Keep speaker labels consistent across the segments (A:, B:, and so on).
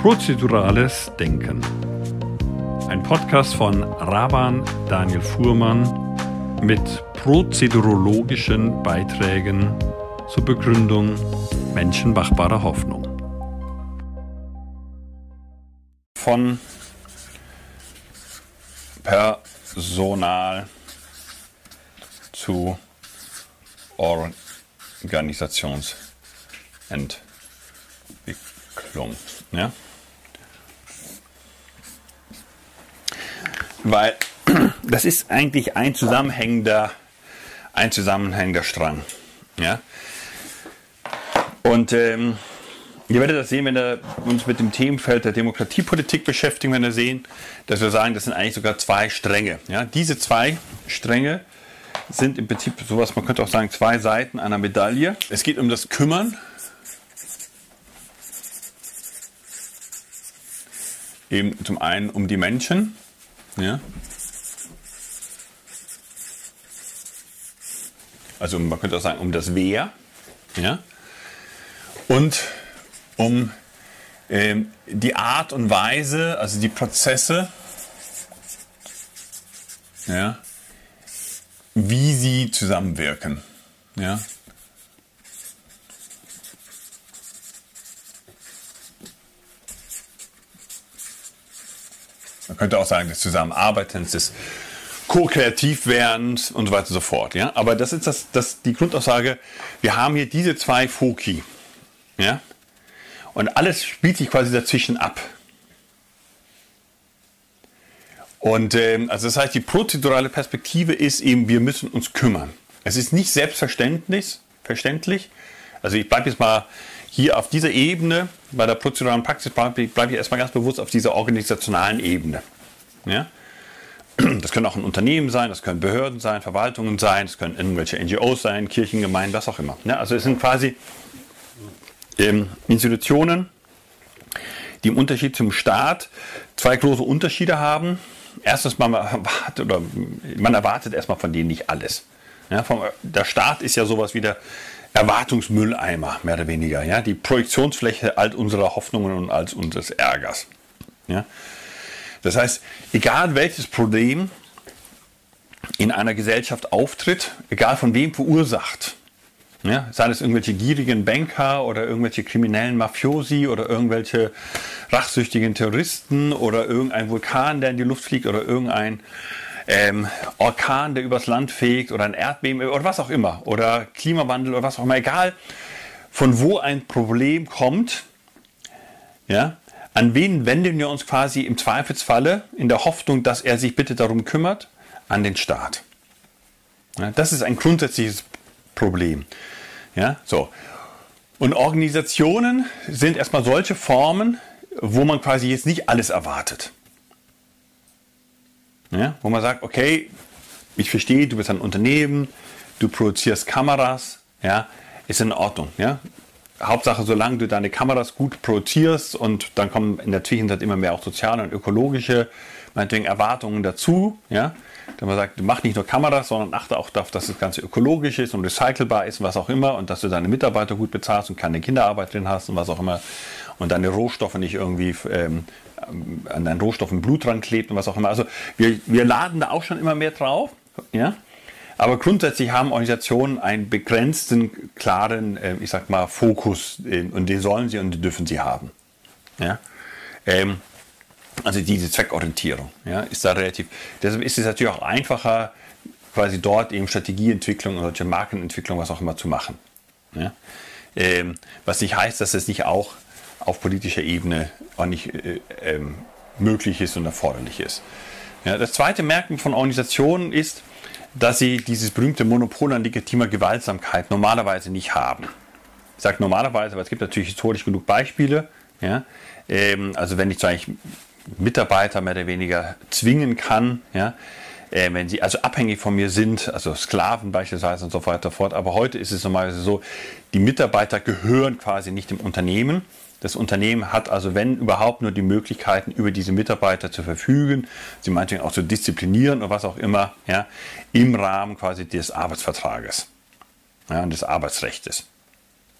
A: Prozedurales Denken. Ein Podcast von Raban Daniel Fuhrmann mit prozedurologischen Beiträgen zur Begründung menschenmachbarer Hoffnung.
B: Von Personal zu Organisationsentwicklung. Ja? Weil das ist eigentlich ein zusammenhängender, ein zusammenhängender Strang. Ja? Und ähm, ihr werdet das sehen, wenn wir uns mit dem Themenfeld der Demokratiepolitik beschäftigen, wenn wir sehen, dass wir sagen, das sind eigentlich sogar zwei Stränge. Ja? Diese zwei Stränge sind im Prinzip sowas, man könnte auch sagen, zwei Seiten einer Medaille. Es geht um das Kümmern. Eben zum einen um die Menschen. Ja. Also man könnte auch sagen, um das Wer. Ja. Und um ähm, die Art und Weise, also die Prozesse, ja, wie sie zusammenwirken. Ja? Könnte auch sagen, des Zusammenarbeitens, des Co-Kreativwerdens und so weiter und so fort. Ja? Aber das ist das, das, die Grundaussage, wir haben hier diese zwei Foki. Ja? Und alles spielt sich quasi dazwischen ab. Und ähm, also das heißt, die prozedurale Perspektive ist eben, wir müssen uns kümmern. Es ist nicht selbstverständlich, verständlich. Also ich bleibe jetzt mal hier auf dieser Ebene, bei der prozeduralen Praxis bleibe bleib ich erstmal ganz bewusst auf dieser organisationalen Ebene. Ja? Das können auch ein Unternehmen sein, das können Behörden sein, Verwaltungen sein, das können irgendwelche NGOs sein, Kirchengemeinden, was auch immer. Ja? Also es sind quasi ähm, Institutionen, die im Unterschied zum Staat zwei große Unterschiede haben erstens man erwartet, oder man erwartet erstmal von denen nicht alles. Ja, vom, der Staat ist ja sowas wie der Erwartungsmülleimer, mehr oder weniger. Ja, die Projektionsfläche all unserer Hoffnungen und all unseres Ärgers. Ja. Das heißt, egal welches Problem in einer Gesellschaft auftritt, egal von wem verursacht, ja, seien es irgendwelche gierigen Banker oder irgendwelche kriminellen Mafiosi oder irgendwelche rachsüchtigen Terroristen oder irgendein Vulkan, der in die Luft fliegt oder irgendein ähm, Orkan, der übers Land fegt oder ein Erdbeben oder was auch immer oder Klimawandel oder was auch immer, egal von wo ein Problem kommt, ja, an wen wenden wir uns quasi im Zweifelsfalle in der Hoffnung, dass er sich bitte darum kümmert? An den Staat. Ja, das ist ein grundsätzliches Problem. Ja, so. Und Organisationen sind erstmal solche Formen, wo man quasi jetzt nicht alles erwartet. Ja, wo man sagt, okay, ich verstehe, du bist ein Unternehmen, du produzierst Kameras, ja, ist in Ordnung. Ja. Hauptsache, solange du deine Kameras gut produzierst und dann kommen in der Zwischenzeit immer mehr auch soziale und ökologische meinetwegen Erwartungen dazu, ja, dass man sagt, mach nicht nur Kameras, sondern achte auch darauf, dass das Ganze ökologisch ist und recycelbar ist und was auch immer und dass du deine Mitarbeiter gut bezahlst und keine Kinderarbeit drin hast und was auch immer und deine Rohstoffe nicht irgendwie ähm, an deinen Rohstoffen Blut dran klebt und was auch immer. Also wir, wir laden da auch schon immer mehr drauf, ja. Aber grundsätzlich haben Organisationen einen begrenzten, klaren, äh, ich sag mal, Fokus äh, und den sollen sie und den dürfen sie haben. Ja? Ähm, also diese Zweckorientierung ja, ist da relativ. Deshalb ist es natürlich auch einfacher, quasi dort eben Strategieentwicklung oder Markenentwicklung, was auch immer zu machen. Ja. Ähm, was nicht heißt, dass es nicht auch auf politischer Ebene auch nicht äh, ähm, möglich ist und erforderlich ist. Ja, das zweite Merken von Organisationen ist, dass sie dieses berühmte Monopol an legitimer Gewaltsamkeit normalerweise nicht haben. Ich sage normalerweise, aber es gibt natürlich historisch genug Beispiele. Ja? Ähm, also wenn ich eigentlich Mitarbeiter mehr oder weniger zwingen kann, ja, äh, wenn sie also abhängig von mir sind, also Sklaven beispielsweise und so weiter so fort. Aber heute ist es normalerweise so, die Mitarbeiter gehören quasi nicht dem Unternehmen. Das Unternehmen hat also, wenn überhaupt, nur die Möglichkeiten, über diese Mitarbeiter zu verfügen, sie meinetwegen auch zu disziplinieren oder was auch immer, ja, im Rahmen quasi des Arbeitsvertrages ja, und des Arbeitsrechts.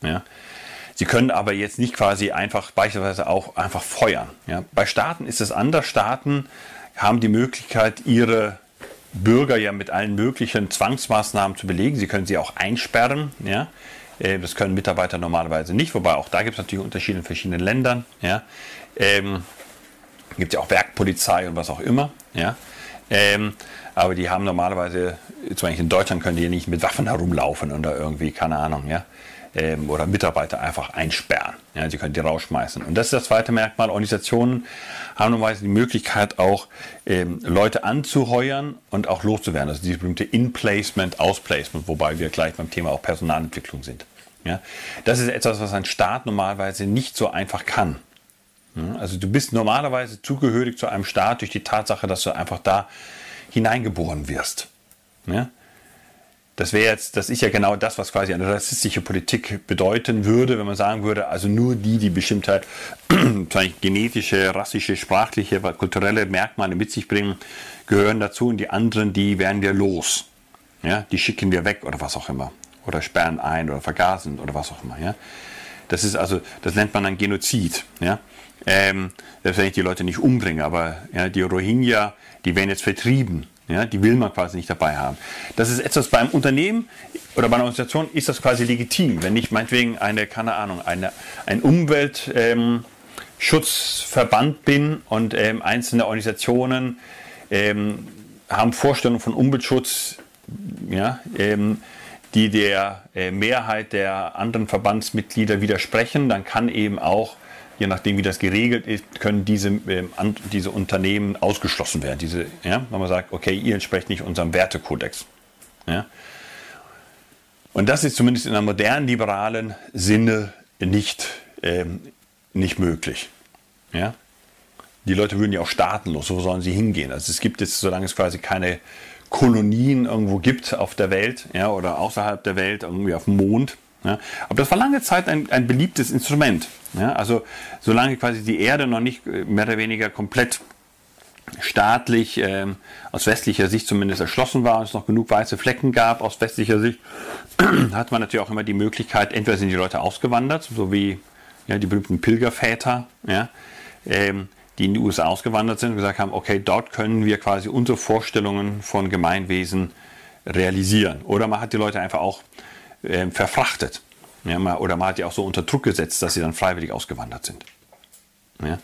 B: Ja. Sie können aber jetzt nicht quasi einfach beispielsweise auch einfach feuern. Ja. Bei Staaten ist es anders. Staaten haben die Möglichkeit, ihre Bürger ja mit allen möglichen Zwangsmaßnahmen zu belegen. Sie können sie auch einsperren. Ja. Äh, das können Mitarbeiter normalerweise nicht, wobei auch da gibt es natürlich Unterschiede in verschiedenen Ländern. Ja. Ähm, gibt ja auch Werkpolizei und was auch immer. Ja. Ähm, aber die haben normalerweise, zum Beispiel in Deutschland können die nicht mit Waffen herumlaufen oder irgendwie, keine Ahnung, ja. Ähm, oder Mitarbeiter einfach einsperren. Ja, sie können die rausschmeißen. Und das ist das zweite Merkmal. Organisationen haben normalerweise die Möglichkeit auch ähm, Leute anzuheuern und auch loszuwerden. Also dieses berühmte In-Placement, Aus-Placement, wobei wir gleich beim Thema auch Personalentwicklung sind. Ja, das ist etwas, was ein Staat normalerweise nicht so einfach kann. Also du bist normalerweise zugehörig zu einem Staat durch die Tatsache, dass du einfach da hineingeboren wirst. Ja? Das wäre jetzt, das ist ja genau das, was quasi eine rassistische Politik bedeuten würde, wenn man sagen würde, also nur die, die bestimmte genetische, rassische, sprachliche, kulturelle Merkmale mit sich bringen, gehören dazu und die anderen, die werden wir los. Ja? Die schicken wir weg oder was auch immer. Oder sperren ein oder vergasen oder was auch immer. Ja? Das ist also, das nennt man dann Genozid. Ja? Ähm, selbst wenn ich die Leute nicht umbringe, aber ja, die Rohingya, die werden jetzt vertrieben. Ja, die will man quasi nicht dabei haben. Das ist etwas beim Unternehmen oder bei einer Organisation ist das quasi legitim. Wenn ich meinetwegen eine, keine Ahnung, eine, ein Umweltschutzverband ähm, bin und ähm, einzelne Organisationen ähm, haben Vorstellungen von Umweltschutz, ja, ähm, die der äh, Mehrheit der anderen Verbandsmitglieder widersprechen, dann kann eben auch je nachdem wie das geregelt ist, können diese, äh, an, diese Unternehmen ausgeschlossen werden. Diese, ja, wenn man sagt, okay, ihr entsprecht nicht unserem Wertekodex. Ja. Und das ist zumindest in einem modernen liberalen Sinne nicht, ähm, nicht möglich. Ja. Die Leute würden ja auch staatenlos, wo sollen sie hingehen? Also es gibt jetzt, solange es quasi keine Kolonien irgendwo gibt auf der Welt ja, oder außerhalb der Welt, irgendwie auf dem Mond, ja. Aber das war lange Zeit ein, ein beliebtes Instrument. Ja. Also solange quasi die Erde noch nicht äh, mehr oder weniger komplett staatlich ähm, aus westlicher Sicht zumindest erschlossen war und es noch genug weiße Flecken gab aus westlicher Sicht, hat man natürlich auch immer die Möglichkeit, entweder sind die Leute ausgewandert, so wie ja, die berühmten Pilgerväter, ja, ähm, die in die USA ausgewandert sind und gesagt haben, okay, dort können wir quasi unsere Vorstellungen von Gemeinwesen realisieren. Oder man hat die Leute einfach auch äh, verfrachtet. Ja, mal, oder man hat die auch so unter Druck gesetzt, dass sie dann freiwillig ausgewandert sind. Ja.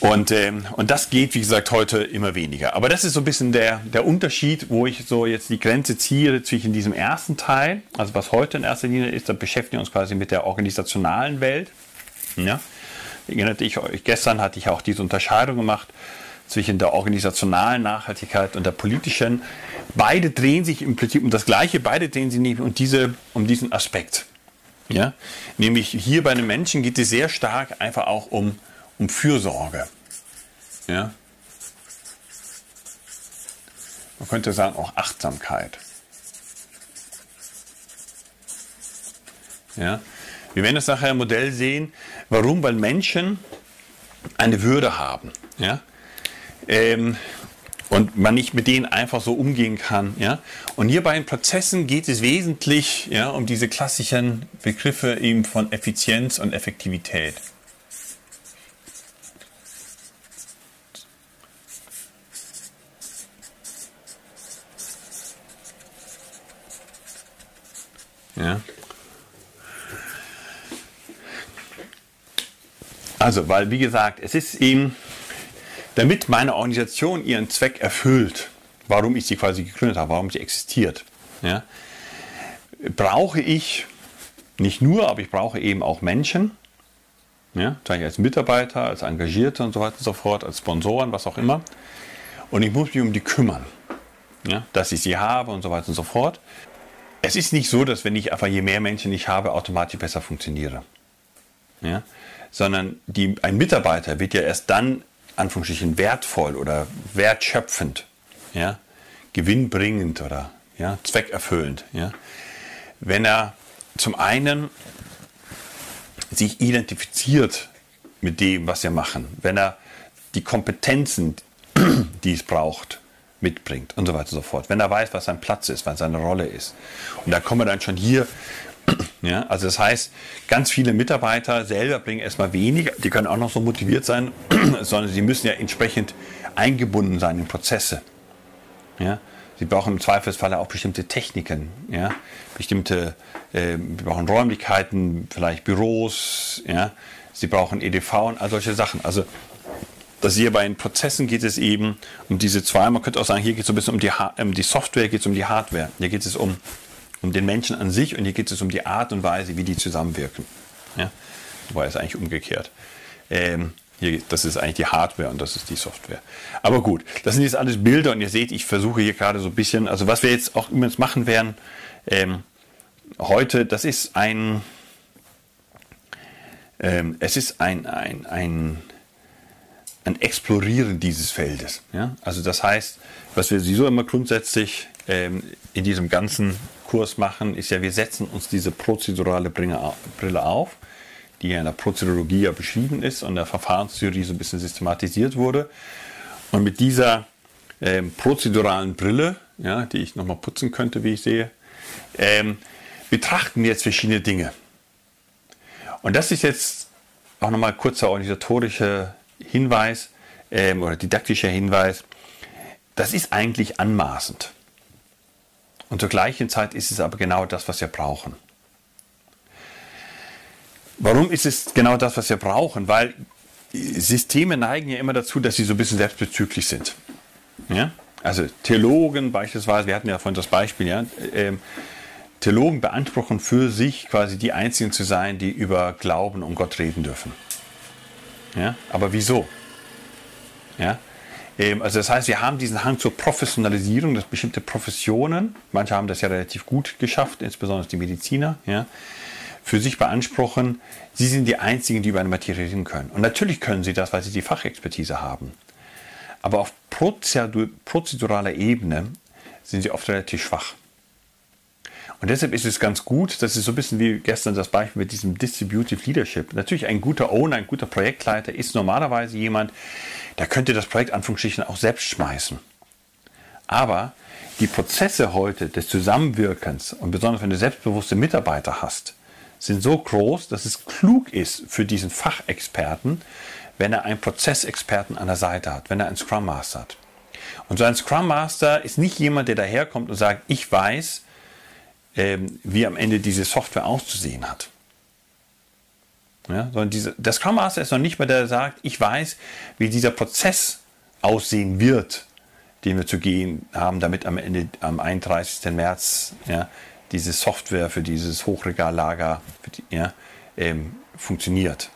B: Und, ähm, und das geht, wie gesagt, heute immer weniger. Aber das ist so ein bisschen der, der Unterschied, wo ich so jetzt die Grenze ziehe zwischen diesem ersten Teil, also was heute in erster Linie ist, da beschäftigen wir uns quasi mit der organisationalen Welt. Ja. Erinnerte ich euch, gestern hatte ich auch diese Unterscheidung gemacht zwischen der organisationalen Nachhaltigkeit und der politischen. Beide drehen sich im Prinzip um das Gleiche, beide drehen sich um, diese, um diesen Aspekt. Ja? Nämlich hier bei den Menschen geht es sehr stark einfach auch um, um Fürsorge. Ja? Man könnte sagen auch Achtsamkeit. Ja? Wir werden das nachher im Modell sehen. Warum? Weil Menschen eine Würde haben. Ja? Ähm, und man nicht mit denen einfach so umgehen kann. Ja? Und hier bei den Prozessen geht es wesentlich ja, um diese klassischen Begriffe eben von Effizienz und Effektivität. Ja. Also, weil wie gesagt, es ist eben damit meine Organisation ihren Zweck erfüllt, warum ich sie quasi gegründet habe, warum sie existiert, ja, brauche ich nicht nur, aber ich brauche eben auch Menschen, ja, als Mitarbeiter, als Engagierte und so weiter und so fort, als Sponsoren, was auch immer. Und ich muss mich um die kümmern, ja, dass ich sie habe und so weiter und so fort. Es ist nicht so, dass wenn ich einfach je mehr Menschen ich habe, automatisch besser funktioniere. Ja? Sondern die, ein Mitarbeiter wird ja erst dann Anführungsstrichen wertvoll oder wertschöpfend, ja, gewinnbringend oder ja, zweckerfüllend, ja, wenn er zum einen sich identifiziert mit dem, was wir machen, wenn er die Kompetenzen, die es braucht, mitbringt und so weiter und so fort. Wenn er weiß, was sein Platz ist, was seine Rolle ist. Und da kommen wir dann schon hier Ja, also das heißt, ganz viele Mitarbeiter selber bringen erstmal wenig, die können auch noch so motiviert sein, sondern sie müssen ja entsprechend eingebunden sein in Prozesse. Ja, sie brauchen im Zweifelsfall auch bestimmte Techniken, ja, bestimmte, äh, wir brauchen Räumlichkeiten, vielleicht Büros, ja, sie brauchen EDV und all solche Sachen. Also dass hier bei den Prozessen geht es eben um diese zwei, man könnte auch sagen, hier geht es so ein bisschen um die, um die Software, geht es um die Hardware. Hier geht es um um den Menschen an sich und hier geht es um die Art und Weise, wie die zusammenwirken. Ja? Wobei es eigentlich umgekehrt. Ähm, hier, das ist eigentlich die Hardware und das ist die Software. Aber gut, das sind jetzt alles Bilder und ihr seht, ich versuche hier gerade so ein bisschen, also was wir jetzt auch übrigens machen werden, ähm, heute, das ist ein, ähm, es ist ein, ein, ein, ein Explorieren dieses Feldes. Ja? Also das heißt, was wir sowieso immer grundsätzlich ähm, in diesem ganzen Kurs machen, ist ja, wir setzen uns diese prozedurale Brille auf, die ja in der Prozedurologie ja beschrieben ist und in der Verfahrenstheorie so ein bisschen systematisiert wurde. Und mit dieser ähm, prozeduralen Brille, ja, die ich nochmal putzen könnte, wie ich sehe, ähm, betrachten wir jetzt verschiedene Dinge. Und das ist jetzt auch nochmal kurzer organisatorischer Hinweis ähm, oder didaktischer Hinweis. Das ist eigentlich anmaßend. Und zur gleichen Zeit ist es aber genau das, was wir brauchen. Warum ist es genau das, was wir brauchen? Weil Systeme neigen ja immer dazu, dass sie so ein bisschen selbstbezüglich sind. Ja? Also Theologen beispielsweise, wir hatten ja vorhin das Beispiel, ja, äh, Theologen beanspruchen für sich quasi die Einzigen zu sein, die über Glauben und Gott reden dürfen. Ja? Aber wieso? Ja? Ähm, also das heißt, wir haben diesen Hang zur Professionalisierung, dass bestimmte Professionen, manche haben das ja relativ gut geschafft, insbesondere die Mediziner, ja, für sich beanspruchen, sie sind die Einzigen, die über eine Materie reden können. Und natürlich können sie das, weil sie die Fachexpertise haben. Aber auf prozeduraler Ebene sind sie oft relativ schwach. Und deshalb ist es ganz gut, das ist so ein bisschen wie gestern das Beispiel mit diesem Distributive Leadership. Natürlich ein guter Owner, ein guter Projektleiter ist normalerweise jemand, der könnte das Projekt Anführungsstrichen auch selbst schmeißen. Aber die Prozesse heute des Zusammenwirkens und besonders wenn du selbstbewusste Mitarbeiter hast, sind so groß, dass es klug ist für diesen Fachexperten, wenn er einen Prozessexperten an der Seite hat, wenn er einen Scrum Master hat. Und so ein Scrum Master ist nicht jemand, der daherkommt und sagt, ich weiß, wie am Ende diese Software auszusehen hat. Ja, sondern diese, der Scrum Master ist noch nicht mehr der, der sagt, ich weiß, wie dieser Prozess aussehen wird, den wir zu gehen haben, damit am Ende, am 31. März, ja, diese Software für dieses Hochregallager für die, ja, ähm, funktioniert.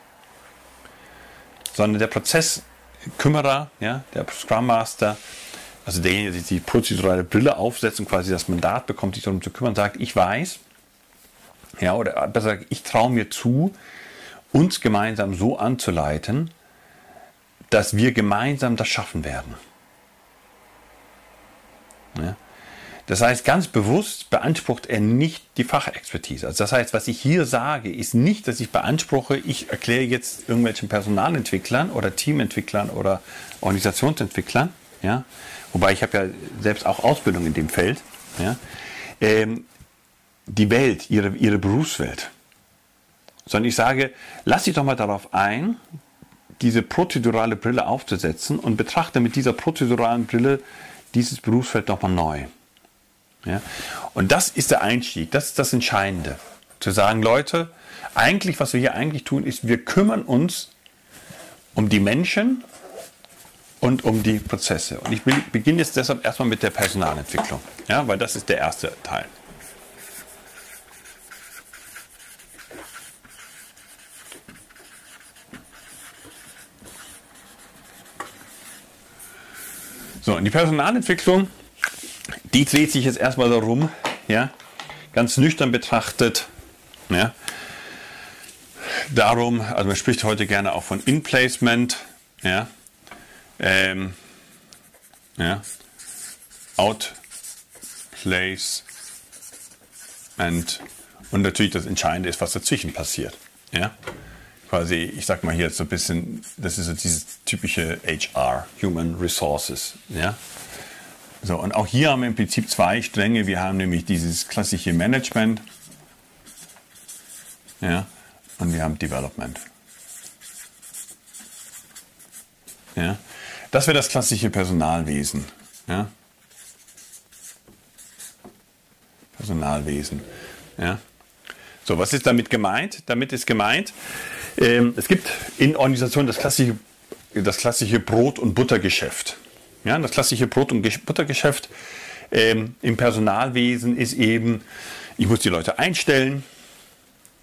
B: Sondern der Prozesskümmerer, ja, der Scrum Master, also derjenige, der die prozedurale Brille aufsetzt und quasi das Mandat bekommt, sich darum zu kümmern, sagt, ich weiß, ja, oder besser gesagt, ich traue mir zu, uns gemeinsam so anzuleiten, dass wir gemeinsam das schaffen werden. Ja. Das heißt, ganz bewusst beansprucht er nicht die Fachexpertise. Also das heißt, was ich hier sage, ist nicht, dass ich beanspruche, ich erkläre jetzt irgendwelchen Personalentwicklern oder Teamentwicklern oder Organisationsentwicklern, ja, wobei ich habe ja selbst auch Ausbildung in dem Feld, ja, ähm, die Welt, ihre, ihre Berufswelt. Sondern ich sage, lass dich doch mal darauf ein, diese prozedurale Brille aufzusetzen und betrachte mit dieser prozeduralen Brille dieses Berufsfeld nochmal neu. Ja? Und das ist der Einstieg, das ist das Entscheidende. Zu sagen, Leute, eigentlich, was wir hier eigentlich tun, ist, wir kümmern uns um die Menschen und um die Prozesse. Und ich beginne jetzt deshalb erstmal mit der Personalentwicklung, ja, weil das ist der erste Teil. So, und die Personalentwicklung, die dreht sich jetzt erstmal darum, ja, ganz nüchtern betrachtet, ja, darum, also man spricht heute gerne auch von In-Placement, ja, ähm, ja, outplace and, und natürlich das Entscheidende ist, was dazwischen passiert. Ja? Quasi, ich sag mal hier so ein bisschen, das ist so dieses typische HR, Human Resources. Ja? So, und auch hier haben wir im Prinzip zwei Stränge. Wir haben nämlich dieses klassische Management ja, und wir haben Development. Ja, das wäre das klassische Personalwesen. Ja. Personalwesen. Ja. So, was ist damit gemeint? Damit ist gemeint, ähm, es gibt in Organisationen das klassische, das klassische Brot- und Buttergeschäft. Ja, das klassische Brot- und Buttergeschäft ähm, im Personalwesen ist eben, ich muss die Leute einstellen.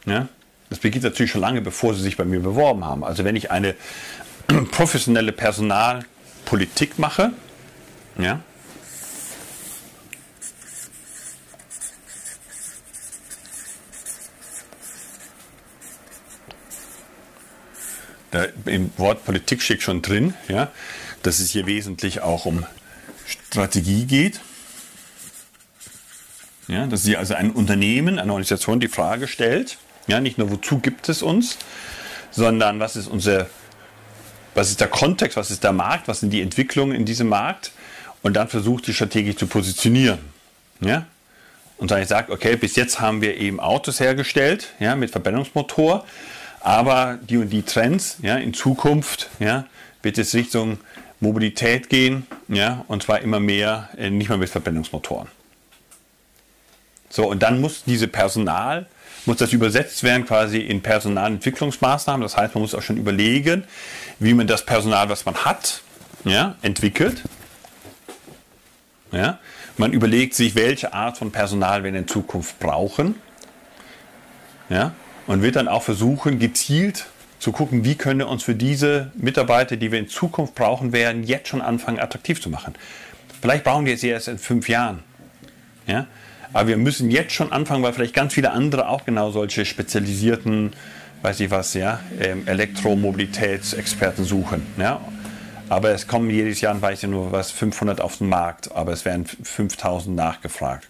B: Ja, das beginnt natürlich schon lange, bevor sie sich bei mir beworben haben. Also wenn ich eine professionelle Personalpolitik mache, ja, da im Wort Politik steckt schon drin, ja, dass es hier wesentlich auch um Strategie geht. Ja, dass sie also ein Unternehmen, eine Organisation die Frage stellt, ja, nicht nur wozu gibt es uns, sondern was ist unser, was ist der Kontext, was ist der Markt, was sind die Entwicklungen in diesem Markt und dann versucht die strategisch zu positionieren. Ja? Und dann sagt, okay, bis jetzt haben wir eben Autos hergestellt, ja, mit Verbrennungsmotor, aber die und die Trends, ja, in Zukunft, ja, wird es Richtung Mobilität gehen, ja, und zwar immer mehr, äh, nicht mehr mit Verbrennungsmotoren. So, und dann muss diese Personal, muss das übersetzt werden quasi in Personalentwicklungsmaßnahmen. Das heißt, man muss auch schon überlegen, wie man das Personal, was man hat, ja, entwickelt. Ja. Man überlegt sich, welche Art von Personal wir in Zukunft brauchen. Ja und wird dann auch versuchen, gezielt zu gucken, wie können wir uns für diese Mitarbeiter, die wir in Zukunft brauchen werden, jetzt schon anfangen, attraktiv zu machen. Vielleicht brauchen wir sie erst in fünf Jahren. Ja? Aber wir müssen jetzt schon anfangen, weil vielleicht ganz viele andere auch genau solche spezialisierten, weiß ich was, ja, ähm, Elektromobilitätsexperten suchen. Ja? Aber es kommen jedes Jahr, weiß ich nur was, 500 auf den Markt, aber es werden 5000 nachgefragt.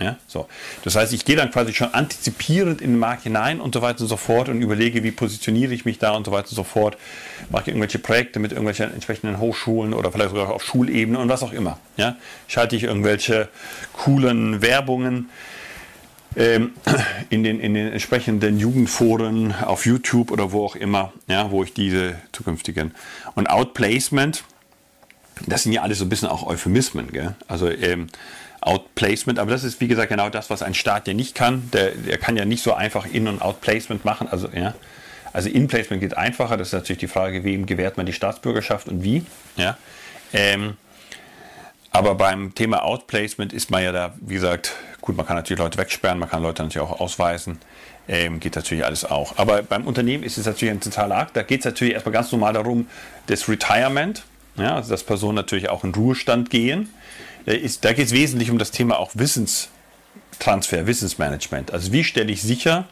B: Ja, so. Das heißt, ich gehe dann quasi schon antizipierend in den Markt hinein und so weiter und so fort und überlege, wie positioniere ich mich da und so weiter und so fort. Mache irgendwelche Projekte mit irgendwelchen entsprechenden Hochschulen oder vielleicht sogar auf Schulebene und was auch immer. Ja, schalte ich irgendwelche coolen Werbungen ähm, in, den, in den entsprechenden Jugendforen auf YouTube oder wo auch immer, ja, wo ich diese zukünftigen und Outplacement, das sind ja alles so ein bisschen auch Euphemismen. Gell? Also ähm, Outplacement, aber das ist wie gesagt genau das, was ein Staat ja nicht kann. Der, der kann ja nicht so einfach In- und Outplacement machen. Also, ja. also In-Placement geht einfacher. Das ist natürlich die Frage, wem gewährt man die Staatsbürgerschaft und wie. Ja. Ähm, aber beim Thema Outplacement ist man ja da, wie gesagt, gut, man kann natürlich Leute wegsperren, man kann Leute natürlich auch ausweisen. Ähm, geht natürlich alles auch. Aber beim Unternehmen ist es natürlich ein zentraler Akt. Da geht es natürlich erstmal ganz normal darum, das Retirement, ja, also dass Personen natürlich auch in Ruhestand gehen. Da geht es wesentlich um das Thema auch Wissenstransfer, Wissensmanagement. Also wie stelle ich sicher,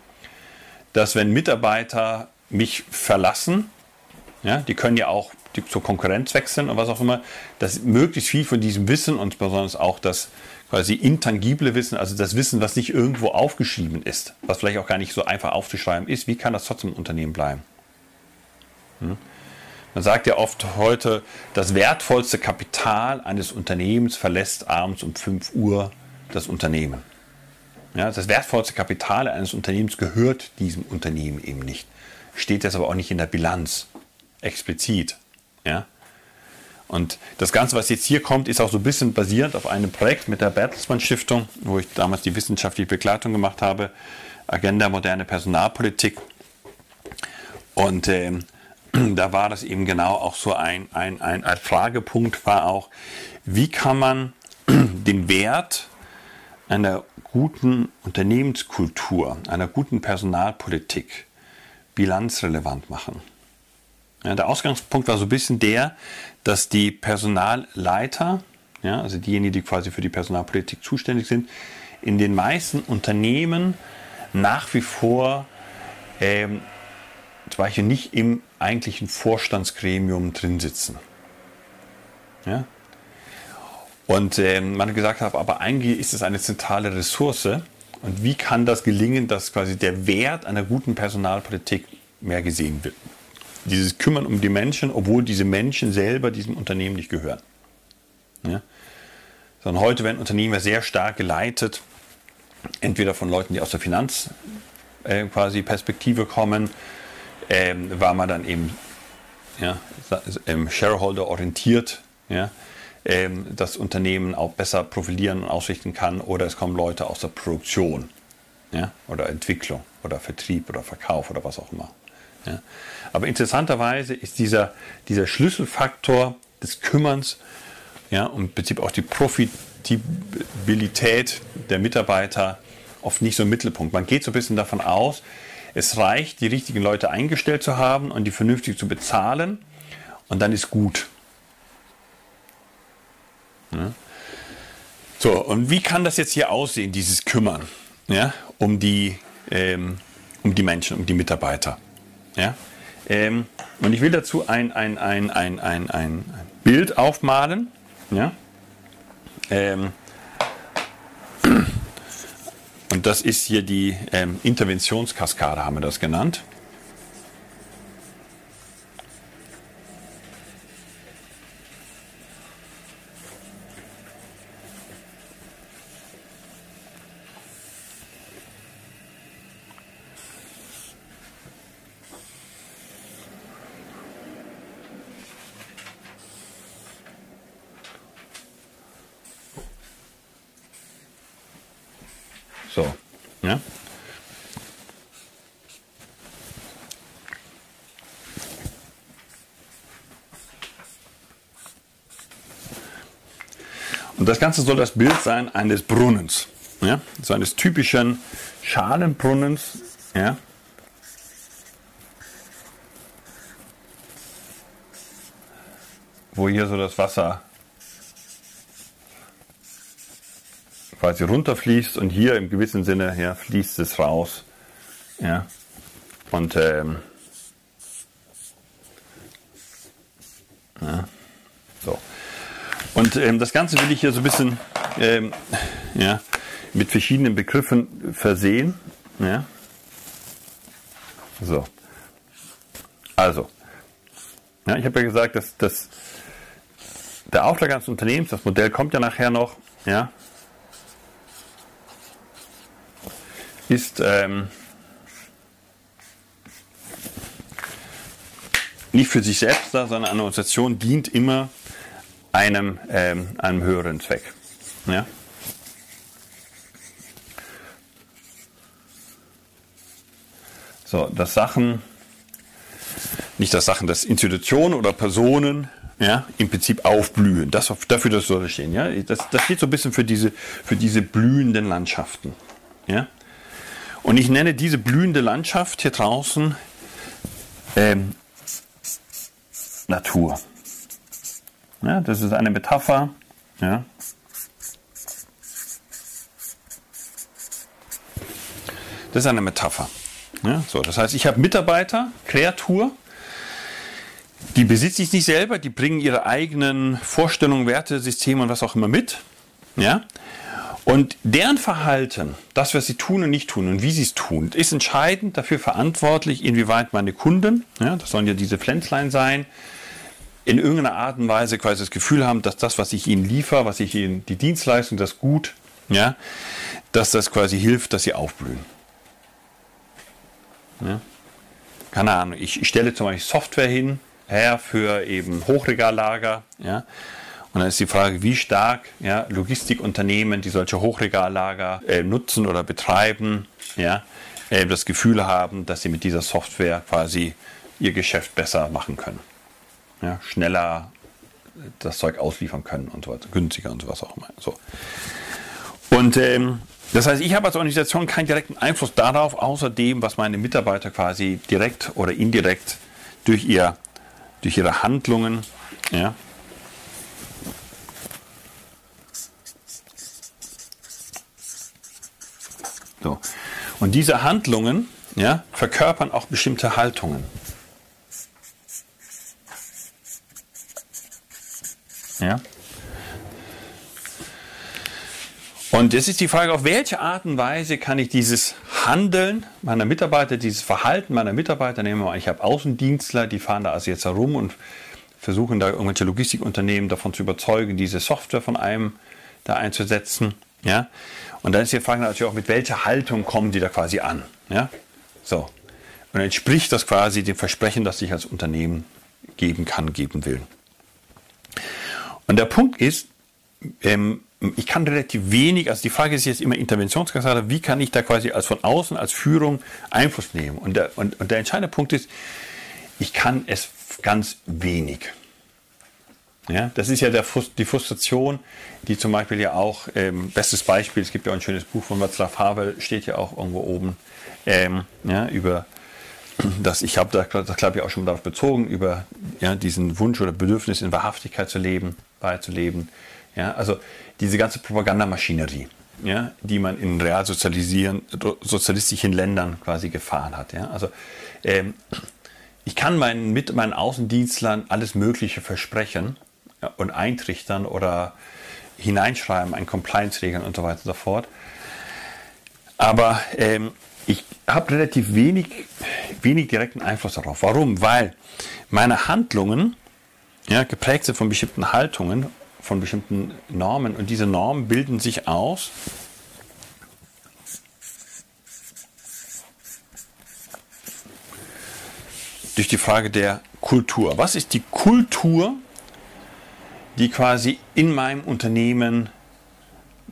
B: dass wenn Mitarbeiter mich verlassen, ja, die können ja auch die, zur Konkurrenz wechseln und was auch immer, dass möglichst viel von diesem Wissen und besonders auch das quasi intangible Wissen, also das Wissen, was nicht irgendwo aufgeschrieben ist, was vielleicht auch gar nicht so einfach aufzuschreiben ist, wie kann das trotzdem im Unternehmen bleiben? Hm? Man sagt ja oft heute, das wertvollste Kapital eines Unternehmens verlässt abends um 5 Uhr das Unternehmen. Ja, das wertvollste Kapital eines Unternehmens gehört diesem Unternehmen eben nicht. Steht das aber auch nicht in der Bilanz explizit. Ja? Und das Ganze, was jetzt hier kommt, ist auch so ein bisschen basierend auf einem Projekt mit der Bertelsmann Stiftung, wo ich damals die wissenschaftliche Begleitung gemacht habe, Agenda moderne Personalpolitik. Und ähm, da war das eben genau auch so ein, ein, ein, Fragepunkt war auch, wie kann man den Wert einer guten Unternehmenskultur, einer guten Personalpolitik bilanzrelevant machen. Ja, der Ausgangspunkt war so ein bisschen der, dass die Personalleiter, ja, also diejenigen, die quasi für die Personalpolitik zuständig sind, in den meisten Unternehmen nach wie vor ähm, Beispiel nicht im eigentlichen Vorstandsgremium drin sitzen. Ja? Und äh, man hat gesagt, aber eigentlich ist es eine zentrale Ressource. Und wie kann das gelingen, dass quasi der Wert einer guten Personalpolitik mehr gesehen wird? Dieses Kümmern um die Menschen, obwohl diese Menschen selber diesem Unternehmen nicht gehören. Ja? Sondern heute werden Unternehmen sehr stark geleitet, entweder von Leuten, die aus der Finanz äh, quasi Perspektive kommen, ähm, weil man dann eben ja, ähm, Shareholder orientiert ja, ähm, das Unternehmen auch besser profilieren und ausrichten kann oder es kommen Leute aus der Produktion ja, oder Entwicklung oder Vertrieb oder Verkauf oder was auch immer. Ja. Aber interessanterweise ist dieser, dieser Schlüsselfaktor des Kümmerns ja, und im Prinzip auch die Profitabilität der Mitarbeiter oft nicht so im Mittelpunkt. Man geht so ein bisschen davon aus, es reicht, die richtigen Leute eingestellt zu haben und die vernünftig zu bezahlen und dann ist gut. Ja. So, und wie kann das jetzt hier aussehen, dieses Kümmern ja, um, die, ähm, um die Menschen, um die Mitarbeiter? Ja? Ähm, und ich will dazu ein, ein, ein, ein, ein, ein Bild aufmalen. Ja? Ähm, und das ist hier die ähm, Interventionskaskade, haben wir das genannt. So, ja. Und das Ganze soll das Bild sein eines Brunnens, ja, so eines typischen Schalenbrunnens, ja. Wo hier so das Wasser quasi runterfließt und hier im gewissen Sinne ja, fließt es raus. Ja. Und ähm, ja, so. Und ähm, das Ganze will ich hier so ein bisschen ähm, ja, mit verschiedenen Begriffen versehen. Ja. So. Also, ja, ich habe ja gesagt, dass, dass der Auftrag eines Unternehmens, das Modell kommt ja nachher noch, ja, ist ähm, nicht für sich selbst da, sondern eine Organisation dient immer einem, ähm, einem höheren Zweck. Ja? So, dass Sachen, nicht dass Sachen, dass Institutionen oder Personen ja, im Prinzip aufblühen. Das, dafür das soll stehen. Ja? Das, das steht so ein bisschen für diese, für diese blühenden Landschaften. Ja? Und ich nenne diese blühende Landschaft hier draußen ähm, Natur. Ja, das ist eine Metapher. Ja. Das ist eine Metapher. Ja, so, das heißt, ich habe Mitarbeiter, Kreatur, die besitze ich nicht selber, die bringen ihre eigenen Vorstellungen, Werte, Systeme und was auch immer mit. Ja? Und deren Verhalten, das, was sie tun und nicht tun und wie sie es tun, ist entscheidend dafür verantwortlich, inwieweit meine Kunden, ja, das sollen ja diese Pflänzlein sein, in irgendeiner Art und Weise quasi das Gefühl haben, dass das, was ich ihnen liefere, was ich ihnen, die Dienstleistung, das Gut, ja, dass das quasi hilft, dass sie aufblühen. Ja. Keine Ahnung, ich, ich stelle zum Beispiel Software hin, her für eben Hochregallager, ja, und dann ist die Frage, wie stark ja, Logistikunternehmen, die solche Hochregallager äh, nutzen oder betreiben, ja, äh, das Gefühl haben, dass sie mit dieser Software quasi ihr Geschäft besser machen können. Ja, schneller das Zeug ausliefern können und so weiter, günstiger und sowas auch immer. So. Und ähm, das heißt, ich habe als Organisation keinen direkten Einfluss darauf, außer dem, was meine Mitarbeiter quasi direkt oder indirekt durch, ihr, durch ihre Handlungen ja, So. Und diese Handlungen ja, verkörpern auch bestimmte Haltungen. Ja. Und jetzt ist die Frage, auf welche Art und Weise kann ich dieses Handeln meiner Mitarbeiter, dieses Verhalten meiner Mitarbeiter, nehmen wir mal, ich habe Außendienstler, die fahren da also jetzt herum und versuchen da irgendwelche Logistikunternehmen davon zu überzeugen, diese Software von einem da einzusetzen. Ja? Und dann ist die Frage natürlich auch, mit welcher Haltung kommen die da quasi an? Ja? So. Und entspricht das quasi dem Versprechen, das ich als Unternehmen geben kann, geben will. Und der Punkt ist, ähm, ich kann relativ wenig, also die Frage ist jetzt immer Interventionskaskade, wie kann ich da quasi als von außen, als Führung Einfluss nehmen? Und der, und, und der entscheidende Punkt ist, ich kann es ganz wenig. Ja, das ist ja der, die Frustration, die zum Beispiel ja auch, ähm, bestes Beispiel, es gibt ja auch ein schönes Buch von Václav Havel, steht ja auch irgendwo oben, ähm, ja, über das, ich habe da, das glaube ich auch schon darauf bezogen, über ja, diesen Wunsch oder Bedürfnis in Wahrhaftigkeit zu leben, beizuleben. Ja, also diese ganze Propagandamaschinerie, ja, die man in realsozialistischen Ländern quasi gefahren hat. Ja. Also ähm, ich kann meinen, mit meinen Außendienstlern alles Mögliche versprechen ja, und eintrichtern oder hineinschreiben, ein Compliance-Regeln und so weiter und so fort. Aber ähm, ich habe relativ wenig, wenig direkten Einfluss darauf. Warum? Weil meine Handlungen ja, geprägt sind von bestimmten Haltungen, von bestimmten Normen und diese Normen bilden sich aus durch die Frage der Kultur. Was ist die Kultur, die quasi in meinem Unternehmen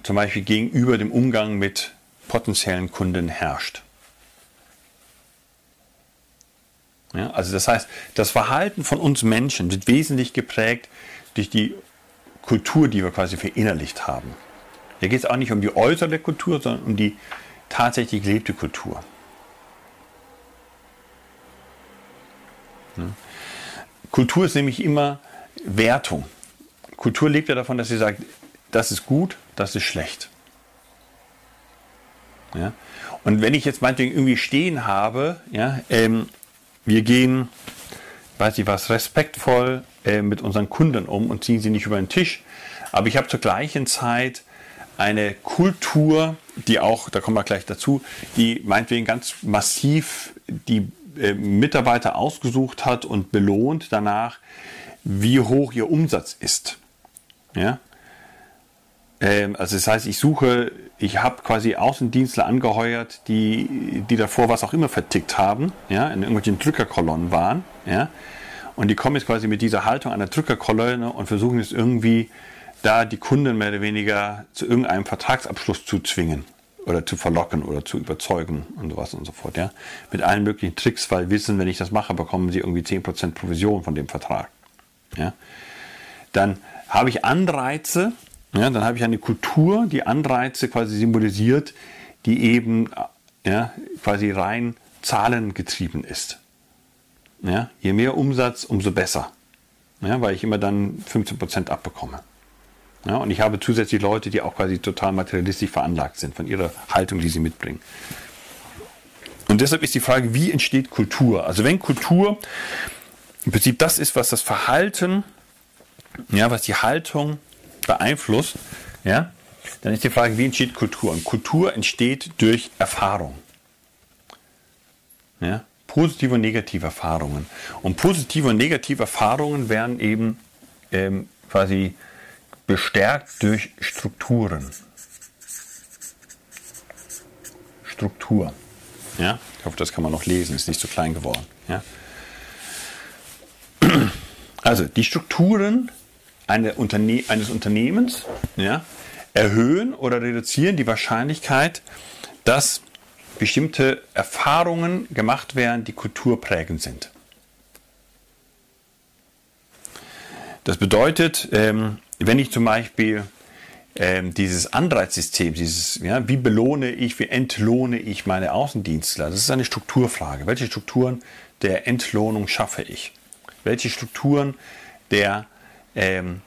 B: zum Beispiel gegenüber dem Umgang mit potenziellen Kunden herrscht? Ja, also das heißt, das Verhalten von uns Menschen wird wesentlich geprägt durch die Kultur, die wir quasi verinnerlicht haben. Hier geht es auch nicht um die äußere Kultur, sondern um die tatsächlich gelebte Kultur. Kultur ist nämlich immer Wertung. Kultur lebt ja davon, dass sie sagt, das ist gut, das ist schlecht. Ja? Und wenn ich jetzt meinetwegen irgendwie stehen habe, ja, ähm, wir gehen, weiß ich was, respektvoll äh, mit unseren Kunden um und ziehen sie nicht über den Tisch, aber ich habe zur gleichen Zeit eine Kultur, die auch, da kommen wir gleich dazu, die meinetwegen ganz massiv die äh, Mitarbeiter ausgesucht hat und belohnt danach, wie hoch ihr Umsatz ist. Ja? Ähm, also das heißt, ich suche, ich habe quasi Außendienstler angeheuert, die, die davor was auch immer vertickt haben, ja, in irgendwelchen Drückerkolonnen waren, ja. Und die kommen jetzt quasi mit dieser Haltung der Drückerkolonne und versuchen jetzt irgendwie da die Kunden mehr oder weniger zu irgendeinem Vertragsabschluss zu zwingen oder zu verlocken oder zu überzeugen und sowas und so fort, ja. Mit allen möglichen Tricks, weil wissen, wenn ich das mache, bekommen sie irgendwie 10% Provision von dem Vertrag. Ja. Dann habe ich Anreize, ja, dann habe ich eine Kultur, die Anreize quasi symbolisiert, die eben ja, quasi rein zahlengetrieben ist. Ja, je mehr Umsatz, umso besser. Ja, weil ich immer dann 15% abbekomme. Ja, und ich habe zusätzlich Leute, die auch quasi total materialistisch veranlagt sind von ihrer Haltung, die sie mitbringen. Und deshalb ist die Frage, wie entsteht Kultur? Also wenn Kultur im Prinzip das ist, was das Verhalten, ja, was die Haltung beeinflusst, ja, dann ist die Frage, wie entsteht Kultur? Und Kultur entsteht durch Erfahrung. Ja, positive und negative Erfahrungen. Und positive und negative Erfahrungen werden eben ähm, quasi bestärkt durch Strukturen. Struktur. Ja, ich hoffe, das kann man noch lesen, ist nicht so klein geworden. Ja. Also die Strukturen eine Unterne eines Unternehmens ja, erhöhen oder reduzieren die Wahrscheinlichkeit, dass bestimmte Erfahrungen gemacht werden, die kulturprägend sind. Das bedeutet, ähm, wenn ich zum Beispiel ähm, dieses Anreizsystem, dieses, ja, wie belohne ich, wie entlohne ich meine Außendienstler, das ist eine Strukturfrage. Welche Strukturen der Entlohnung schaffe ich? Welche Strukturen der ähm,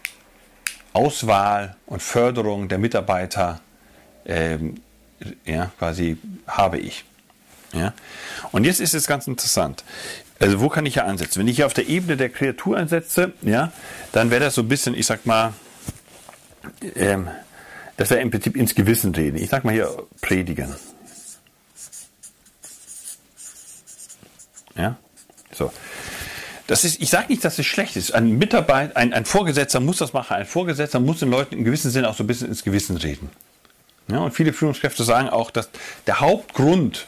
B: Auswahl und Förderung der Mitarbeiter ähm, ja, quasi habe ich. Ja? Und jetzt ist es ganz interessant. Also wo kann ich hier ansetzen? Wenn ich hier auf der Ebene der Kreatur ansetze, ja, dann wäre das so ein bisschen, ich sag mal, ähm, das wäre im Prinzip ins Gewissen reden. Ich sag mal hier predigen. Ja, so. Das ist, ich sage nicht, dass es schlecht ist. Ein Mitarbeiter, ein, ein Vorgesetzter muss das machen. Ein Vorgesetzter muss den Leuten im gewissen Sinne auch so ein bisschen ins Gewissen reden. Ja, und viele Führungskräfte sagen auch, dass der Hauptgrund,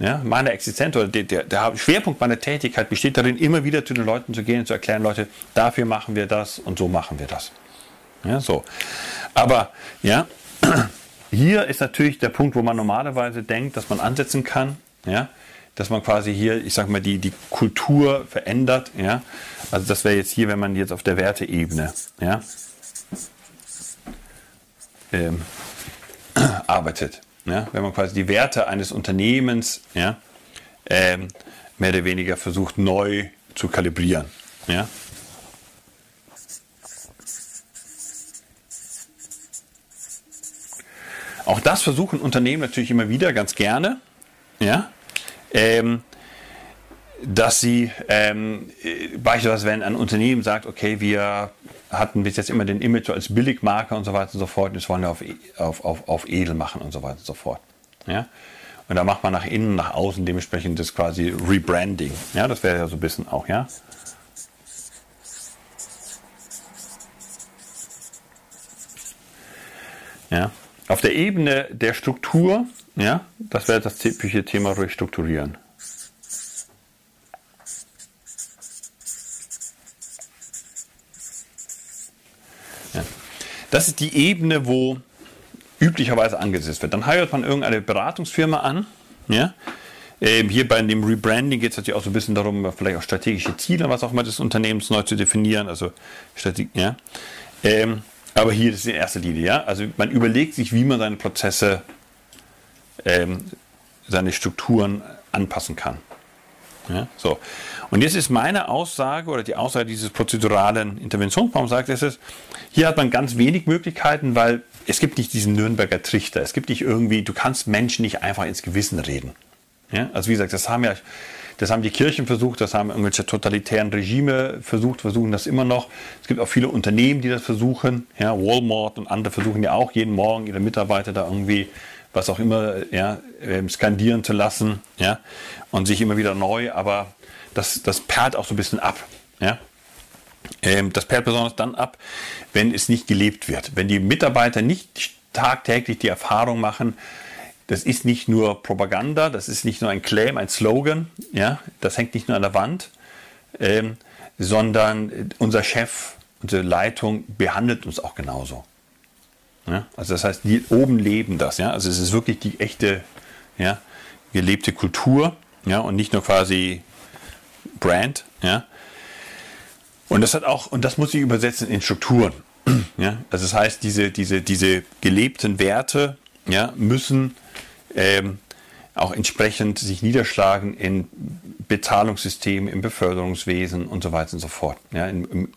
B: ja, meiner Existenz oder der, der, der, Schwerpunkt meiner Tätigkeit besteht darin, immer wieder zu den Leuten zu gehen und zu erklären, Leute, dafür machen wir das und so machen wir das. Ja, so. Aber ja, hier ist natürlich der Punkt, wo man normalerweise denkt, dass man ansetzen kann, ja, dass man quasi hier, ich sag mal, die, die Kultur verändert, ja. Also das wäre jetzt hier, wenn man jetzt auf der Werteebene, ja, ähm, arbeitet. Ja? Wenn man quasi die Werte eines Unternehmens ja, ähm, mehr oder weniger versucht neu zu kalibrieren. Ja? Auch das versuchen Unternehmen natürlich immer wieder ganz gerne. Ja? Ähm, dass sie ähm, beispielsweise, wenn ein Unternehmen sagt, okay, wir hatten bis jetzt immer den Image als Billigmarke und so weiter und so fort, das wollen wir auf, auf, auf, auf edel machen und so weiter und so fort. Ja? Und da macht man nach innen, nach außen dementsprechend das quasi Rebranding. Ja, das wäre ja so ein bisschen auch, ja. Ja. Auf der Ebene der Struktur, ja, das wäre das typische Thema Restrukturieren. Das ist die Ebene, wo üblicherweise angesetzt wird. Dann heiratet man irgendeine Beratungsfirma an. Ja? Ähm, hier bei dem Rebranding geht es natürlich auch so ein bisschen darum, vielleicht auch strategische Ziele, was auch immer des Unternehmens neu zu definieren. Also ja. Ähm, aber hier ist es in erster Linie, ja. Also man überlegt sich, wie man seine Prozesse, ähm, seine Strukturen anpassen kann. Ja, so. Und jetzt ist meine Aussage oder die Aussage dieses prozeduralen Interventionsbaums sagt, es ist, hier hat man ganz wenig Möglichkeiten, weil es gibt nicht diesen Nürnberger Trichter. Es gibt nicht irgendwie, du kannst Menschen nicht einfach ins Gewissen reden. Ja? Also wie gesagt, das haben ja, das haben die Kirchen versucht, das haben irgendwelche totalitären Regime versucht, versuchen das immer noch. Es gibt auch viele Unternehmen, die das versuchen. Ja, Walmart und andere versuchen ja auch jeden Morgen ihre Mitarbeiter da irgendwie was auch immer ja, ähm, skandieren zu lassen ja, und sich immer wieder neu, aber das, das perlt auch so ein bisschen ab. Ja. Ähm, das perlt besonders dann ab, wenn es nicht gelebt wird. Wenn die Mitarbeiter nicht tagtäglich die Erfahrung machen, das ist nicht nur Propaganda, das ist nicht nur ein Claim, ein Slogan, ja, das hängt nicht nur an der Wand, ähm, sondern unser Chef, unsere Leitung behandelt uns auch genauso. Ja? Also das heißt, die oben leben das. Ja? Also es ist wirklich die echte, ja, gelebte Kultur ja? und nicht nur quasi Brand. Ja? Und das hat auch, und das muss sich übersetzen in Strukturen. Ja? Also das heißt, diese, diese, diese gelebten Werte ja, müssen ähm, auch entsprechend sich niederschlagen in Bezahlungssystemen, im Beförderungswesen und so weiter und so fort. Ja, in, im,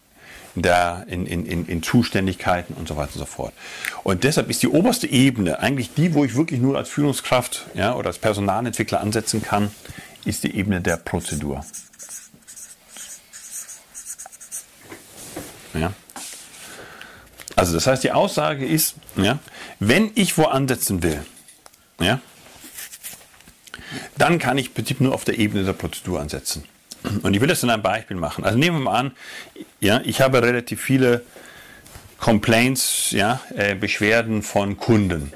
B: der, in, in, in Zuständigkeiten und so weiter und so fort. Und deshalb ist die oberste Ebene eigentlich die, wo ich wirklich nur als Führungskraft ja, oder als Personalentwickler ansetzen kann, ist die Ebene der Prozedur. Ja. Also das heißt, die Aussage ist, ja, wenn ich wo ansetzen will, ja, dann kann ich im Prinzip nur auf der Ebene der Prozedur ansetzen. Und ich will das in einem Beispiel machen. Also nehmen wir mal an, ja, ich habe relativ viele Complaints, ja, äh, Beschwerden von Kunden.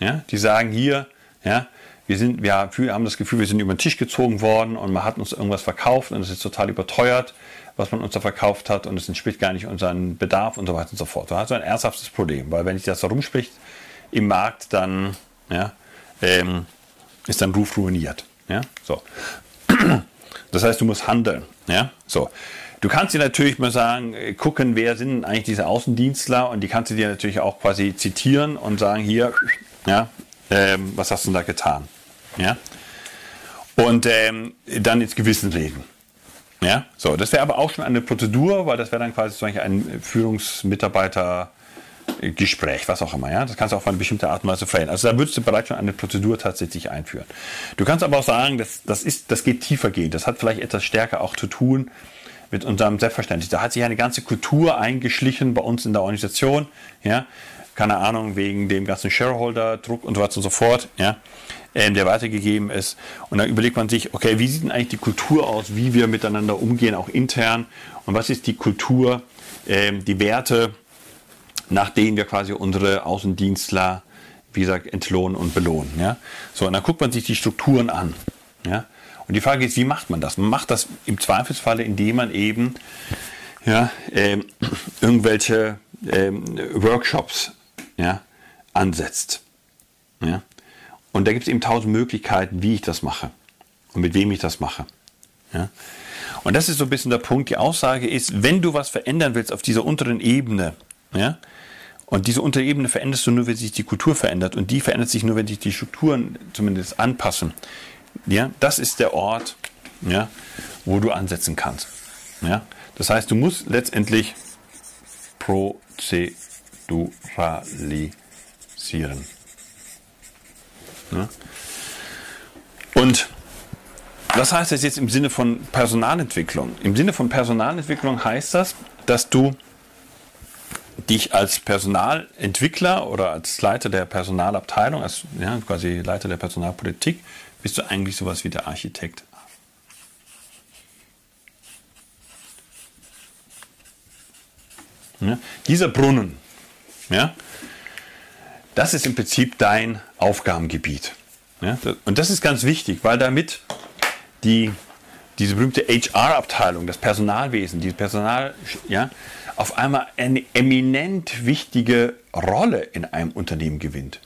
B: Ja, die sagen hier, ja, wir, sind, wir haben das Gefühl, wir sind über den Tisch gezogen worden und man hat uns irgendwas verkauft und es ist total überteuert, was man uns da verkauft hat und es entspricht gar nicht unseren Bedarf und so weiter und so fort. Das ist ein ernsthaftes Problem, weil wenn sich das da rumspricht im Markt, dann ja, ähm, ist dann Ruf ruiniert. Ja, so. Das heißt, du musst handeln. Ja? So. Du kannst dir natürlich mal sagen, äh, gucken, wer sind eigentlich diese Außendienstler und die kannst du dir natürlich auch quasi zitieren und sagen, hier, ja, ähm, was hast du da getan? Ja? Und ähm, dann ins Gewissen reden. Ja, so, das wäre aber auch schon eine Prozedur, weil das wäre dann quasi ein Führungsmitarbeiter Gespräch, was auch immer. Ja? Das kannst du auf eine bestimmte Art und Weise verhindern. Also da würdest du bereits schon eine Prozedur tatsächlich einführen. Du kannst aber auch sagen, das, das, ist, das geht tiefer gehen. Das hat vielleicht etwas stärker auch zu tun mit unserem Selbstverständnis. Da hat sich eine ganze Kultur eingeschlichen bei uns in der Organisation. Ja? Keine Ahnung, wegen dem ganzen Shareholder-Druck und so weiter und so fort. Ja? Ähm, der weitergegeben ist. Und dann überlegt man sich, okay, wie sieht denn eigentlich die Kultur aus, wie wir miteinander umgehen, auch intern? Und was ist die Kultur, ähm, die Werte, nach denen wir quasi unsere Außendienstler wie gesagt, entlohnen und belohnen. Ja? So, und dann guckt man sich die Strukturen an. Ja? Und die Frage ist, wie macht man das? Man macht das im Zweifelsfalle, indem man eben ja, ähm, irgendwelche ähm, Workshops ja, ansetzt. Ja? Und da gibt es eben tausend Möglichkeiten, wie ich das mache und mit wem ich das mache. Ja? Und das ist so ein bisschen der Punkt. Die Aussage ist, wenn du was verändern willst auf dieser unteren Ebene, ja, und diese untere Ebene veränderst du nur, wenn sich die Kultur verändert. Und die verändert sich nur, wenn sich die Strukturen zumindest anpassen. Ja, das ist der Ort, ja, wo du ansetzen kannst. Ja, das heißt, du musst letztendlich prozeduralisieren. Ja? Und was heißt das jetzt im Sinne von Personalentwicklung? Im Sinne von Personalentwicklung heißt das, dass du dich als Personalentwickler oder als Leiter der Personalabteilung, als ja, quasi Leiter der Personalpolitik, bist du eigentlich sowas wie der Architekt. Ja, dieser Brunnen, ja, das ist im Prinzip dein Aufgabengebiet. Ja, und das ist ganz wichtig, weil damit die, diese berühmte HR-Abteilung, das Personalwesen, die Personal, ja, auf einmal eine eminent wichtige Rolle in einem Unternehmen gewinnt.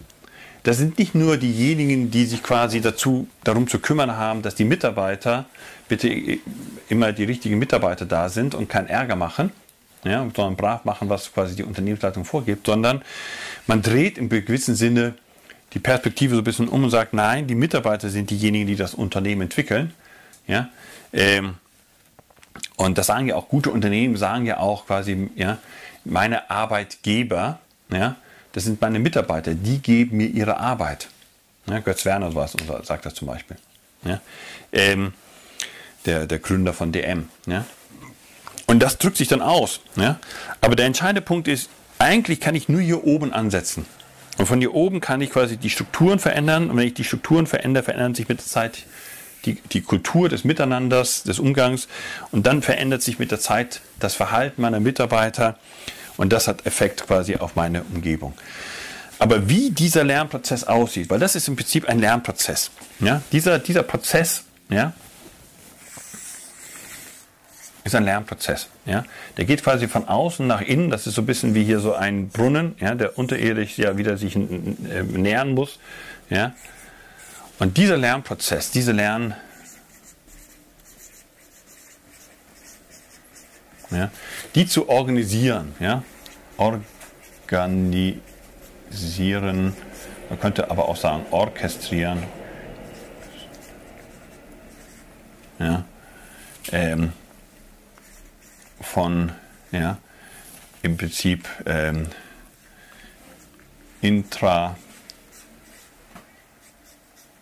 B: Das sind nicht nur diejenigen, die sich quasi dazu, darum zu kümmern haben, dass die Mitarbeiter bitte immer die richtigen Mitarbeiter da sind und keinen Ärger machen, ja, sondern brav machen, was quasi die Unternehmensleitung vorgibt, sondern man dreht im gewissen Sinne die Perspektive so ein bisschen um und sagt, nein, die Mitarbeiter sind diejenigen, die das Unternehmen entwickeln. Ja, ähm, und das sagen ja auch gute Unternehmen, sagen ja auch quasi, ja, meine Arbeitgeber, ja, das sind meine Mitarbeiter, die geben mir ihre Arbeit. Ja, Götz Werner sowas sagt das zum Beispiel. Ja, ähm, der, der Gründer von DM. Ja. Und das drückt sich dann aus. Ja. Aber der entscheidende Punkt ist, eigentlich kann ich nur hier oben ansetzen. Und von hier oben kann ich quasi die Strukturen verändern. Und wenn ich die Strukturen verändere, verändern sich mit der Zeit die, die Kultur des Miteinanders, des Umgangs. Und dann verändert sich mit der Zeit das Verhalten meiner Mitarbeiter. Und das hat Effekt quasi auf meine Umgebung. Aber wie dieser Lernprozess aussieht, weil das ist im Prinzip ein Lernprozess. Ja? Dieser, dieser Prozess ja, ist ein Lernprozess. Ja? Der geht quasi von außen nach innen. Das ist so ein bisschen wie hier so ein Brunnen, ja, der unterirdisch ja wieder sich äh, nähern muss. Ja? Und dieser Lernprozess, diese Lern, ja, die zu organisieren, ja, organisieren, man könnte aber auch sagen orchestrieren, ja, ähm, von, ja, im Prinzip ähm, intra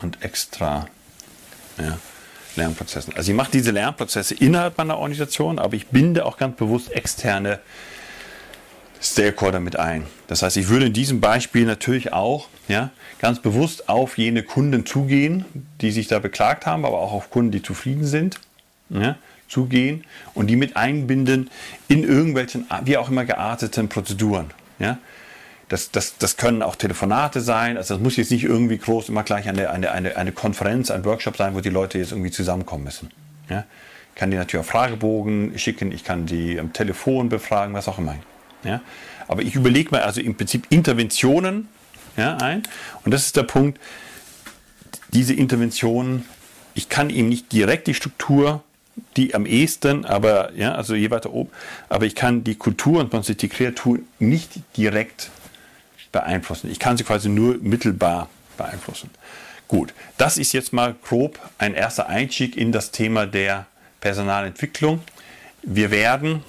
B: und extra ja, Lernprozessen. Also ich mache diese Lernprozesse innerhalb meiner Organisation, aber ich binde auch ganz bewusst externe Stakeholder mit ein. Das heißt, ich würde in diesem Beispiel natürlich auch ja, ganz bewusst auf jene Kunden zugehen, die sich da beklagt haben, aber auch auf Kunden, die zufrieden sind, ja, zugehen und die mit einbinden in irgendwelchen, wie auch immer gearteten Prozeduren. Ja. Das, das, das können auch Telefonate sein. Also das muss jetzt nicht irgendwie groß immer gleich eine, eine, eine, eine Konferenz, ein Workshop sein, wo die Leute jetzt irgendwie zusammenkommen müssen. Ja? Ich kann die natürlich auch Fragebogen schicken, ich kann die am Telefon befragen, was auch immer. Ja? Aber ich überlege mir also im Prinzip Interventionen ja, ein. Und das ist der Punkt, diese Interventionen, ich kann ihm nicht direkt die Struktur die am ehesten, aber ja, also je weiter oben, aber ich kann die Kultur und die Kreatur nicht direkt beeinflussen. Ich kann sie quasi nur mittelbar beeinflussen. Gut, das ist jetzt mal grob ein erster Einstieg in das Thema der Personalentwicklung. Wir werden,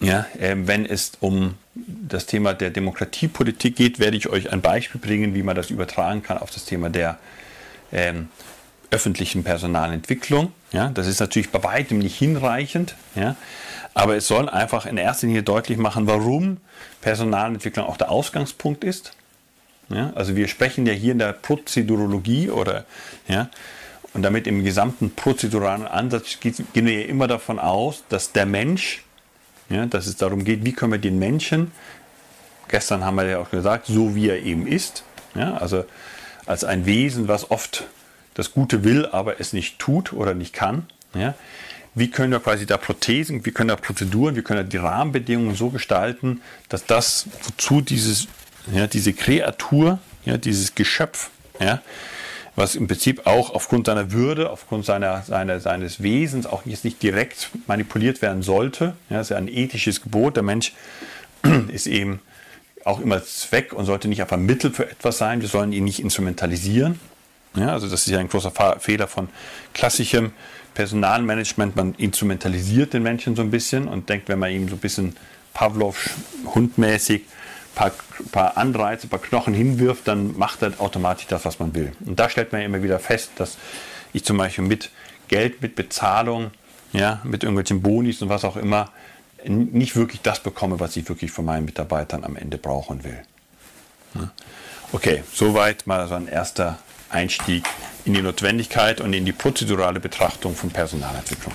B: ja, äh, wenn es um das Thema der Demokratiepolitik geht, werde ich euch ein Beispiel bringen, wie man das übertragen kann auf das Thema der ähm, öffentlichen Personalentwicklung. Ja, das ist natürlich bei weitem nicht hinreichend. Ja, aber es soll einfach in erster Linie deutlich machen, warum Personalentwicklung auch der Ausgangspunkt ist. Ja, also wir sprechen ja hier in der Prozedurologie oder ja, und damit im gesamten prozeduralen Ansatz gehen wir ja immer davon aus, dass der Mensch, ja, dass es darum geht, wie können wir den Menschen, gestern haben wir ja auch gesagt, so wie er eben ist, Ja, also als ein Wesen, was oft das Gute will, aber es nicht tut oder nicht kann. Ja, wie können wir quasi da Prothesen, wie können wir Prozeduren, wie können wir die Rahmenbedingungen so gestalten, dass das, wozu dieses, ja, diese Kreatur, ja, dieses Geschöpf, ja, was im Prinzip auch aufgrund seiner Würde, aufgrund seiner, seiner, seines Wesens auch jetzt nicht direkt manipuliert werden sollte. Ja, das ist ja ein ethisches Gebot. Der Mensch ist eben auch immer Zweck und sollte nicht einfach Mittel für etwas sein. Wir sollen ihn nicht instrumentalisieren. Ja, also das ist ja ein großer Fehler von klassischem Personalmanagement. Man instrumentalisiert den Menschen so ein bisschen und denkt, wenn man ihm so ein bisschen Pavlov hundmäßig paar, paar Anreize, ein paar Knochen hinwirft, dann macht er automatisch das, was man will. Und da stellt man ja immer wieder fest, dass ich zum Beispiel mit Geld, mit Bezahlung, ja, mit irgendwelchen Bonis und was auch immer, nicht wirklich das bekomme, was ich wirklich von meinen Mitarbeitern am Ende brauchen will. Okay, soweit mal so ein erster Einstieg in die Notwendigkeit und in die prozedurale Betrachtung von Personalentwicklung.